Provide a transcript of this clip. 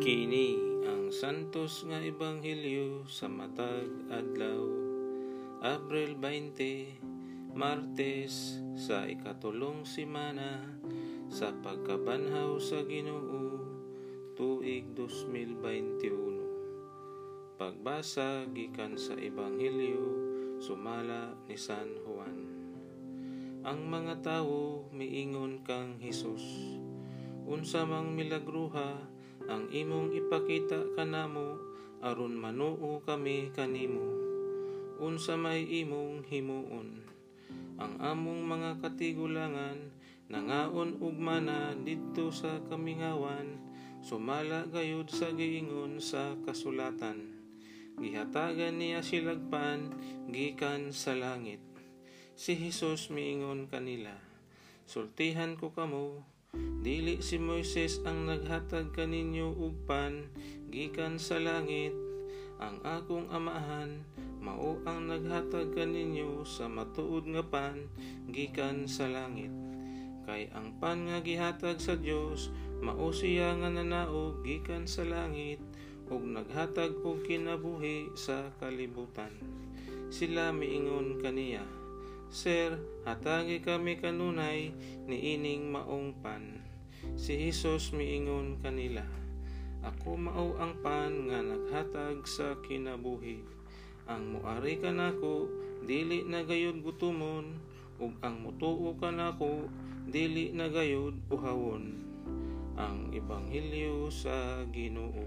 Kini ang santos nga ebanghelyo sa matag adlaw. Abril 20 Martes sa ikatulong simana sa pagkabanhaw sa Ginoo tuig 2021 Pagbasa gikan sa ebanghelyo sumala ni San Juan. Ang mga tawo miingon kang Hesus unsa mang milagruha ang imong ipakita kanamo aron manuo kami kanimo. Unsa may imong himuon? Ang among mga katigulangan nangaon ug mana didto sa kamingawan sumala gayud sa giingon sa kasulatan. Gihatagan niya silagpan gikan sa langit. Si Hesus miingon kanila sultihan ko kamo Dili si Moises ang naghatag kaninyo og pan gikan sa langit. Ang akong amahan mao ang naghatag kaninyo sa matuod nga pan gikan sa langit. Kay ang pan nga gihatag sa Dios mao siya nga nanaog gikan sa langit ug naghatag og kinabuhi sa kalibutan. Sila miingon kaniya, Sir, hatagi kami kanunay ni ining maong pan. Si Hesus miingon kanila, Ako mao ang pan nga naghatag sa kinabuhi. Ang muari kanako dili na gayud gutumon ug ang mutuo kanako dili na gayud uhawon. Ang ebanghelyo sa Ginoo.